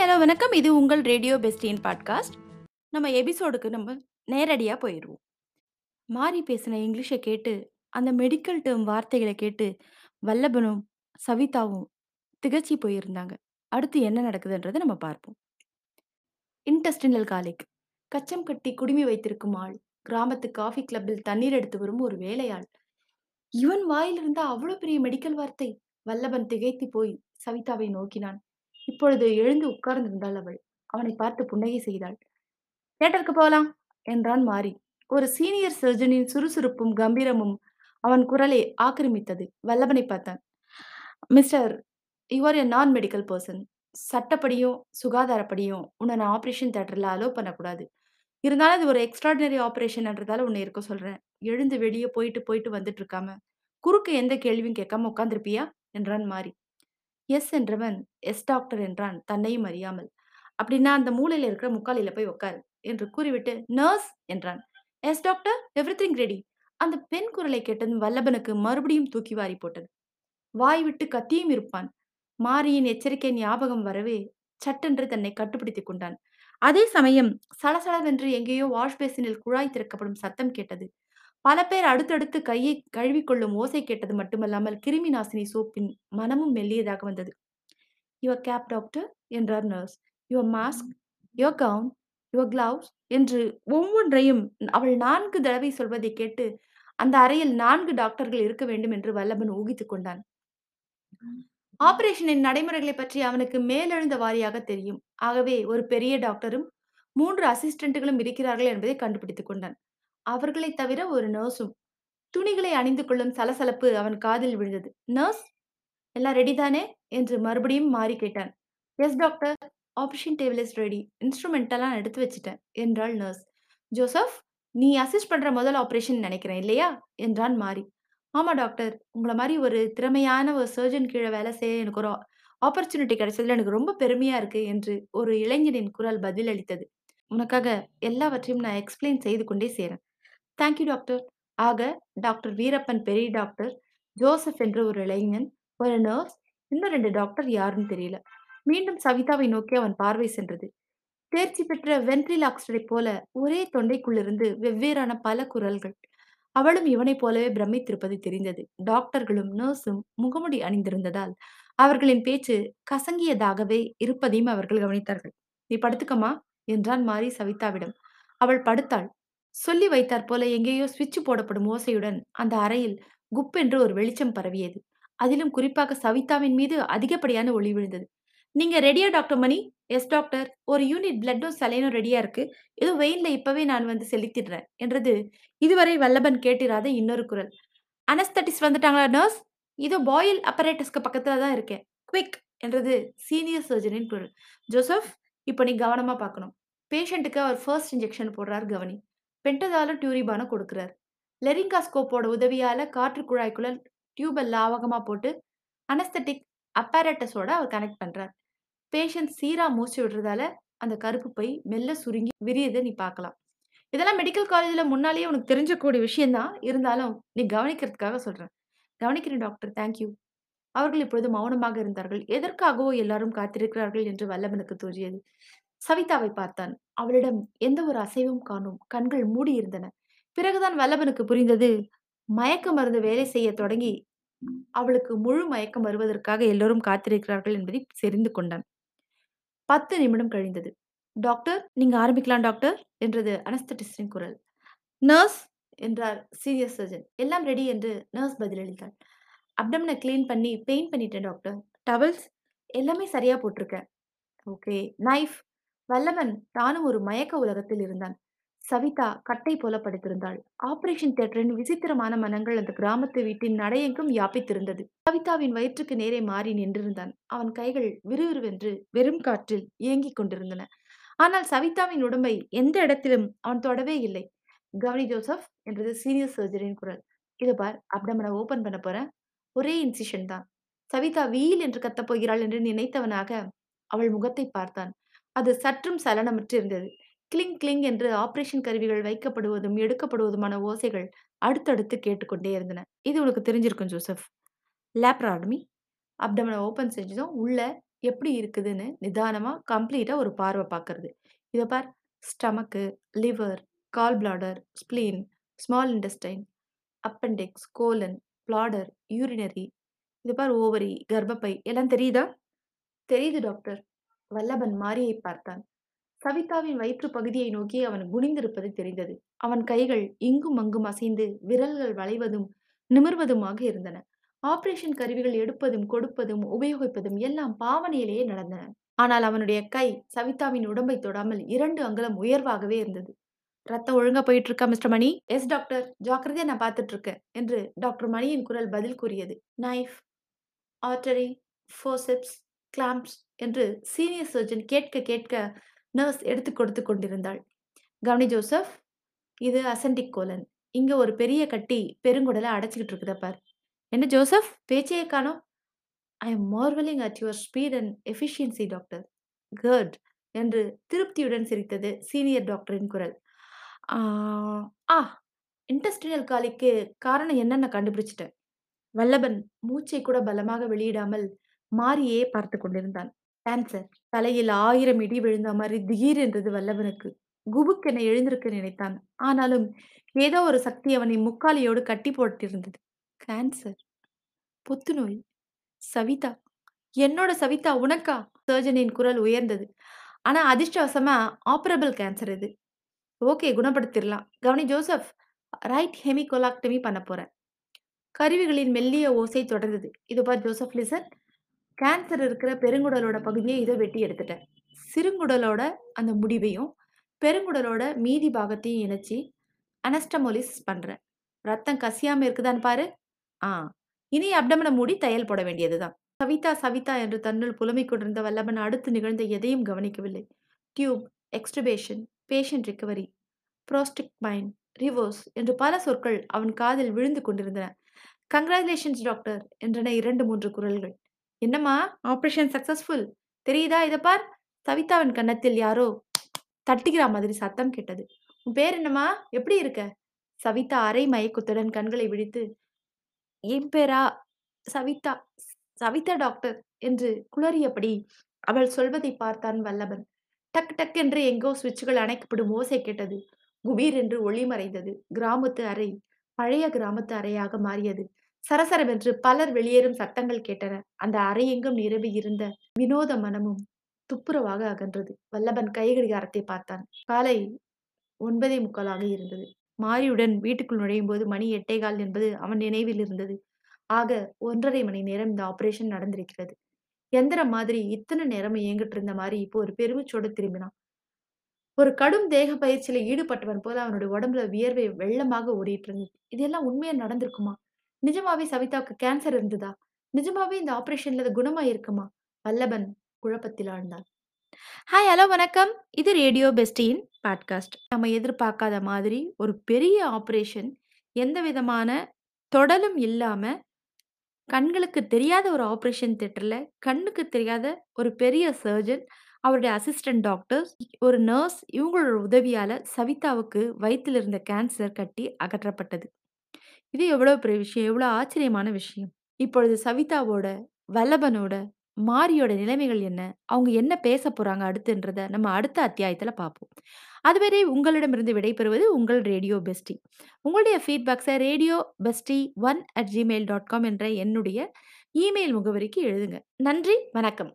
Hi hello வணக்கம். இது உங்கள் ரேடியோ பெஸ்டின் பாட்காஸ்ட். நம்ம எபிசோடுக்கு நம்ம நேரடியாக போயிடுவோம். மாறி பேசின இங்கிலீஷை கேட்டு அந்த மெடிக்கல் டேர்ம் வார்த்தைகளை கேட்டு வல்லபனும் சவிதாவும் திகச்சி போயிருந்தாங்க. அடுத்து என்ன நடக்குதுன்றதை நம்ம பார்ப்போம். இன்டெஸ்டினல் காலிக் கச்சம் கட்டி குடுமி வைத்திருக்கும் ஆள். கிராமத்து காஃபி கிளப்பில் தண்ணீர் எடுத்து வரும் ஒரு வேலையாள். இவன் வாயிலிருந்த அவ்வளவு பெரிய மெடிக்கல் வார்த்தை. வல்லபன் திகைத்து போய் சவிதாவை நோக்கினான். இப்பொழுது எழுந்து உட்கார்ந்திருந்தாள் அவள். அவனை பார்த்து புன்னகை செய்தாள். தேட்டருக்கு போகலாம் என்றான் மாறி. ஒரு சீனியர் சர்ஜனின் சுறுசுறுப்பும் கம்பீரமும் அவன் குரலை ஆக்கிரமித்தது. வல்லபனை பார்த்தான். மிஸ்டர் யூஆர் எ நான் மெடிக்கல் பர்சன் சட்டப்படியும் சுகாதாரப்படியும் உன்னை நான் ஆப்ரேஷன் தேட்டரில் அலோவ் பண்ணக்கூடாது. இருந்தாலும் அது ஒரு எக்ஸ்ட்ராடினரி ஆப்ரேஷன்ன்றதால உன்னை இருக்க சொல்கிறேன் எழுந்து வெளியே போயிட்டு போயிட்டு வந்துட்டு இருக்காம குறுக்கு எந்த கேள்வியும் கேட்காம உட்காந்துருப்பியா என்றான் மாறி. எஸ் என்றவன் எஸ் டாக்டர் என்றான் தன்னையும் அறியாமல். அப்படின்னா அந்த மூலையில இருக்கிற முக்காலில போய் உட்காரு என்று கூறிவிட்டு நர்ஸ் என்றான். Yes doctor everything ready அந்த பெண் குரலை கேட்டதும் வல்லபனுக்கு மறுபடியும் தூக்கி வாரி போட்டது. வாய் விட்டு கத்தியும் இருப்பான். மாரியின் எச்சரிக்கை ஞாபகம் வரவே சட்டென்று தன்னை கட்டுப்படுத்திக் கொண்டான். அதே சமயம் சலசலவென்று எங்கேயோ வாஷ் பேசினில் குழாய் திறக்கப்படும் சத்தம் கேட்டது. பல பேர் அடுத்தடுத்து கையை கழுவிக்கொள்ளும் ஓசை கேட்டது மட்டுமல்லாமல் கிருமி நாசினி சோப்பின் மனமும் மெல்லியதாக வந்தது. யுவர் கேப் டாக்டர் என்றார் nurse your mask your gown your gloves என்று ஒவ்வொன்றையும் அவள் நான்கு தடவை சொல்வதை கேட்டு அந்த அறையில் நான்கு டாக்டர்கள் இருக்க வேண்டும் என்று வல்லபன் ஊகித்துக் கொண்டான். ஆபரேஷனின் நடைமுறைகளை பற்றி அவனுக்கு மேலெழுந்த வாரியாக தெரியும். ஆகவே ஒரு பெரிய டாக்டரும் மூன்று அசிஸ்டன்ட்டுகளும் இருக்கிறார்கள் என்பதை கண்டுபிடித்துக் கொண்டான். அவர்களைத் தவிர ஒரு நர்ஸும் துணிகளை அணிந்து கொள்ளும் சலசலப்பு அவன் காதில் விழுந்தது. நர்ஸ் எல்லாம் ரெடி தானே? என்று மறுபடியும் மாறி கேட்டான். Yes doctor operation table is ready instrument எல்லாம் எடுத்து வச்சுட்டேன் என்றாள் நர்ஸ் ஜோசப் நீ அசிஸ்ட் பண்ற முதல் ஆபரேஷன் நினைக்கிறேன் இல்லையா? என்றான் மாறி. ஆமா டாக்டர் உங்களை மாதிரி ஒரு திறமையான ஒரு சர்ஜன் கீழே வேலை செய்ய எனக்கு ஒரு ஆப்பர்ச்சுனிட்டி கிடைச்சதுல எனக்கு ரொம்ப பெருமையா இருக்கு என்று ஒரு இளைஞனின் குரல் பதில் அளித்தது உனக்காக எல்லாவற்றையும் நான் எக்ஸ்பிளைன் செய்து கொண்டே சேரேன். தேங்க்யூ டாக்டர் ஆக டாக்டர் வீரப்பன் பெரிய டாக்டர் ஜோசப் என்ற ஒரு இளைஞன் ஒரு நர்ஸ் இன்னும் ரெண்டு டாக்டர் யாருன்னு தெரியல. மீண்டும் சவிதாவை நோக்கி அவன் பார்வை சென்றது. தேர்ச்சி பெற்ற வென்ட்ரிலாக்ஸ்டரை போல ஒரே தொண்டைக்குள்ளிருந்து வெவ்வேறான பல குரல்கள். அவளும் இவனைப் போலவே பிரமித்திருப்பது தெரிந்தது. டாக்டர்களும் நர்ஸும் முகமுடி அணிந்திருந்ததால் அவர்களின் பேச்சு கசங்கியதாகவே இருப்பதையும் அவர்கள் கவனித்தார்கள். நீ படுத்துக்கமா என்றான் மாறி சவிதாவிடம். அவள் படுத்தாள். சொல்லி வைத்தாற் போல எங்கேயோ சுவிட்ச் போடப்படும் ஓசையுடன் அந்த அறையில் குப்பென்று ஒரு வெளிச்சம் பரவியது. அதிலும் குறிப்பாக சவிதாவின் மீது அதிகப்படியான ஒளி விழுந்தது. நீங்க ரெடியா டாக்டர் மணி? எஸ் டாக்டர் ஒரு யூனிட் பிளட்டும் சலைனும் ரெடியா இருக்கு. ஏதோ வெயின்ல இப்பவே நான் வந்து செலுத்திடுறேன் என்றது இதுவரை வல்லபன் கேட்டிராத இன்னொரு குரல். அனஸ்தட்டிஸ் வந்துட்டாங்களா நர்ஸ் இதோ பாயில் அப்பரேட்டஸ்க்கு பக்கத்துல தான் இருக்கேன். குவிக் என்றது சீனியர் சர்ஜனின் குரல். ஜோசப் இப்போ நீ கவனமா பார்க்கணும். பேஷண்ட்டுக்கு அவர் ஃபர்ஸ்ட் இன்ஜெக்ஷன் போடுறார் கவனி. பென்டதாலும் டியூரிபானோ கொடுக்குறார். லெரிங்காஸ்கோப்போட உதவியால காற்று குழாய்க்குள்ள டியூபை லாவகமா போட்டு அனஸ்தட்டிக் அப்பாரட்டஸோட அவர் கனெக்ட் பண்றார். பேஷண்ட் சீரா மூச்சு விடுறதால அந்த கருப்பு பை மெல்ல சுருங்கி விரியதை நீ பார்க்கலாம் இதெல்லாம் மெடிக்கல் காலேஜ்ல முன்னாலேயே உனக்கு தெரிஞ்சக்கூடிய விஷயம்தான். இருந்தாலும் நீ கவனிக்கிறதுக்காக சொல்கிறேன் கவனிக்கிறேன் டாக்டர். தேங்க்யூ அவர்கள் இப்பொழுது மௌனமாக இருந்தார்கள். எதற்காகவோ எல்லாரும் காத்திருக்கிறார்கள் என்று வல்லவனுக்கு தோன்றியது. சவிதாவை பார்த்தான். அவளிடம் எந்த ஒரு அசைவும் காணும் கண்கள் மூடியிருந்தன பிறகுதான் வல்லவனுக்கு புரிந்தது. மயக்க மருந்து வேலை செய்ய தொடங்கி அவளுக்கு முழு மயக்கம் வருவதற்காக எல்லோரும் காத்திருக்கிறார்கள் என்பதை தெரிந்து கொண்டான். பத்து நிமிடம் கழிந்தது. டாக்டர் நீங்க ஆரம்பிக்கலாம் டாக்டர் என்றது அனஸ்தட்டிஸ்டின் குரல். நர்ஸ் என்றார் சீரியஸ் சர்ஜன். எல்லாம் ரெடி என்று நர்ஸ் பதிலளித்தாள் அப்டம்னை க்ளீன் பண்ணி பெயிண்ட் பண்ணிட்டேன் டாக்டர். டவல்ஸ்? எல்லாமே சரியா போட்டிருக்கேன். ஓகே. நைஃப்? வல்லவன் தானும் ஒரு மயக்க உலகத்தில் இருந்தான். சவிதா கட்டை போல படுத்திருந்தாள். ஆபரேஷன் தியேட்டரின் விசித்திரமான மனங்கள் அந்த கிராமத்து வீட்டின் நடையெங்கும் வியாபித்திருந்தது சவிதாவின் வயிற்றுக்கு நேரே மாறி நின்றிருந்தான். அவன் கைகள் விறுவிறுவென்று வெறும் காற்றில் இயங்கிக் கொண்டிருந்தன. ஆனால் சவிதாவின் உடம்பை எந்த இடத்திலும் அவன் தொடவே இல்லை. கவனி ஜோசப் என்றது சீனியர் சர்ஜரியின் குரல். இது பார் அப்டமனை ஓபன் பண்ண போறேன். ஒரே இன்சிஷன் தான். சவிதா வீல் என்று கத்தப் போகிறாள் என்று நினைத்தவனாக அவள் முகத்தை பார்த்தான். அது சற்றும் சலனமற்று இருந்தது கிளிங் கிளிங் என்று ஆபரேஷன் கருவிகள் வைக்கப்படுவதும் எடுக்கப்படுவதுமான ஓசைகள் அடுத்தடுத்து கேட்டுக்கொண்டே இருந்தன இது உனக்கு தெரிஞ்சிருக்கும் ஜோசப் லேப்ராடமி அப்டமனை ஓப்பன் செஞ்சதும் உள்ள எப்படி இருக்குதுன்னு நிதானமா, கம்ப்ளீட்டா ஒரு பார்வை பார்க்கறது. இத பார் stomach, liver, gall bladder, spleen, small intestine, appendix, colon, bladder, urinary, இதை பார் ஓவரி, கர்ப்பப்பை எல்லாம் தெரியுதா? தெரியுது டாக்டர். வல்லபன் மாரியை பார்த்தான். சவிதாவின் வயிற்றுப் பகுதியை நோக்கி அவன் குனிந்திருப்பது தெரிந்தது. அவன் கைகள் இங்கும் அங்கும் அசைந்து விரல்கள் வளைவதும் நிமிர்வதுமாக இருந்தன. ஆபரேஷன் கருவிகள் எடுப்பதும், கொடுப்பதும், உபயோகிப்பதும் எல்லாம் பாவனையிலேயே நடந்தன. ஆனால் அவனுடைய கை சவிதாவின் உடம்பை தொடாமல் இரண்டு அங்குலம் உயர்வாகவே இருந்தது. ரத்தம் ஒழுங்கா போயிட்டு இருக்கா மிஸ்டர் மணி? Yes doctor. ஜாக்கிரதையா நான் பார்த்துட்டு இருக்கேன் என்று டாக்டர் மணியின் குரல் பதில் கூறியது. நைஃப், ஆர்டரி, ஃபோர்செப்ஸ், கிளாம்ப்ஸ் என்று சீனியர் சர்ஜன் கேட்க கேட்க நர்ஸ் எடுத்துக் கொடுத்து கொண்டிருந்தாள். கவனி ஜோசப், இது அசென்டிக் கோலன். இங்க ஒரு பெரிய கட்டி பெருங்குடலை அடைச்சிக்கிட்டு இருக்குத பார். என்ன ஜோசப் பேச்சையே காணோம்? I am marvelling at your speed and efficiency doctor. Kurt என்று திருப்தியுடன் சிரித்தது சீனியர் டாக்டரின் குரல். ஆ, இன்டஸ்ட்ரியல் காலிக்கு காரணம் என்னென்ன கண்டுபிடிச்சிட்டேன். வல்லபன் மூச்சை கூட பலமாக வெளியிடாமல் மாறியே பார்த்துக் கொண்டிருந்தான். கேன்சர். தலையில் ஆயிரம் இடி விழுந்த மாதிரி திகீர் என்றது வல்லவனுக்கு. குபுக்கென எழுந்திருக்க நினைத்தான். ஆனாலும் ஏதோ ஒரு சக்தி அவனை முக்காலியோடு கட்டி போட்டிருந்தது. கேன்சர். புத்துநோய். சவிதா. என்னோட சவிதா உனக்கா? சர்ஜனின் குரல் உயர்ந்தது. ஆனா அதிர்ஷ்டவசமா ஆப்பரபிள் கேன்சர் இது. ஓகே குணப்படுத்திரலாம். கவனி ஜோசப், ரைட் ஹெமிகோலாக்டமி பண்ண போறேன். கருவிகளின் மெல்லிய ஓசை தொடர்ந்தது. இதோ பார் ஜோசப் லிசன். கேன்சர் இருக்கிற பெருங்குடலோட பகுதியை இதை வெட்டி எடுத்துட்டேன். சிறுங்குடலோட அந்த முடிவையும், பெருங்குடலோட மீதி பாகத்தையும் இணைச்சி அனஸ்டமோலிஸ் பண்ணுறேன் ரத்தம் கசியாமல் இருக்குதான்னு பாரு. ஆ. இனி அப்டமனை மூடி தையல் போட வேண்டியதுதான். சவிதா சவிதா என்று தன்னுள் புலமை கொண்டிருந்த வல்லபன் அடுத்து நிகழ்ந்த எதையும் கவனிக்கவில்லை. Tube, extubation patient recovery, prostigmine, reverse என்று பல சொற்கள் அவன் காதில் விழுந்து கொண்டிருந்தன. கங்க்ராச்சுலேஷன்ஸ் டாக்டர் என்றன இரண்டு மூன்று குரல்கள். என்னம்மா ஆபரேஷன் சக்சஸ்ஃபுல். தெரியுதா இதை பார். சவிதாவின் கன்னத்தில் யாரோ தட்டுகிறா மாதிரி சத்தம் கேட்டது. உன் பேர் என்னம்மா? எப்படி இருக்க? சவிதா அரை மயக்கத்துடன் கண்களை விழித்து, என் பேரா சவிதா சவிதா டாக்டர் என்று குளறியபடி அவள் சொல்வதை பார்த்தான் வல்லபன். டக் டக் என்று எங்கோ சுவிட்சுகள் அணைக்கப்படும் ஓசை கேட்டது. குபீர் என்று ஒளி மறைந்தது. கிராமத்து அறை பழைய கிராமத்து அறையாக மாறியது. சரசரவென்று பலர் வெளியேறும் சத்தங்கள் கேட்டன. அந்த அறையெங்கும் நிரம்பி இருந்த வினோத மனமும் துப்புரவாக அகன்றது. வல்லபன் கைகடிகாரத்தை பார்த்தான். காலை ஒன்பதே முக்காலாக இருந்தது. மாரியுடன் வீட்டுக்குள் நுழையும் போது மணி எட்டேகால் என்பது அவன் நினைவில் இருந்தது. ஆக ஒன்றரை மணி நேரம் இந்த ஆபரேஷன் நடந்திருக்கிறது. எந்திரம் மாதிரி இத்தனை நேரம் இயங்கிட்டு இருந்த மாதிரி இப்போ ஒரு பெருமூச்சோட திரும்பினான். ஒரு கடும் தேக பயிற்சியில ஈடுபட்டவன் போல அவனுடைய உடம்புல வியர்வை வெள்ளமாக ஓடிட்டு இருந்தது. இதெல்லாம் உண்மையா நடந்திருக்குமா? நிஜமாவே சவிதாவுக்கு கேன்சர் இருந்ததா? நிஜமாவே இந்த ஆபரேஷன்ல அது குணமாயிருக்குமா? வல்லபன் குழப்பத்தில் ஆழ்ந்தான். ஹாய் ஹலோ வணக்கம். இது ரேடியோ பெஸ்டியின் பாட்காஸ்ட். நம்ம எதிர்பார்க்காத மாதிரி ஒரு பெரிய ஆபரேஷன் எந்த விதமான தொடலும் இல்லாம கண்களுக்கு தெரியாத ஒரு ஆபரேஷன் தேட்டரில் கண்ணுக்கு தெரியாத ஒரு பெரிய சர்ஜன், அவருடைய அசிஸ்டன்ட் டாக்டர்ஸ், ஒரு நர்ஸ் இவங்களோட உதவியால் சவிதாவுக்கு வயிற்றில் இருந்த கேன்சர் கட்டி அகற்றப்பட்டது. இது எவ்வளோ பெரிய விஷயம்! எவ்வளோ ஆச்சரியமான விஷயம்! இப்பொழுது சவிதாவோட, வல்லபனோட, மாரியோட நிலைமைகள் என்ன? அவங்க என்ன பேசப் போறாங்க அடுத்துன்றத நம்ம அடுத்த அத்தியாயத்துல பார்ப்போம். அதுவரை உங்களிடமிருந்து விடைபெறுவது உங்கள் ரேடியோ பெஸ்டி. உங்களுடைய ஃபீட்பேக்ஸ radio bestie 1 at Gmail dot com என்ற என்னுடைய இமெயில் முகவரிக்கு எழுதுங்க. நன்றி, வணக்கம்.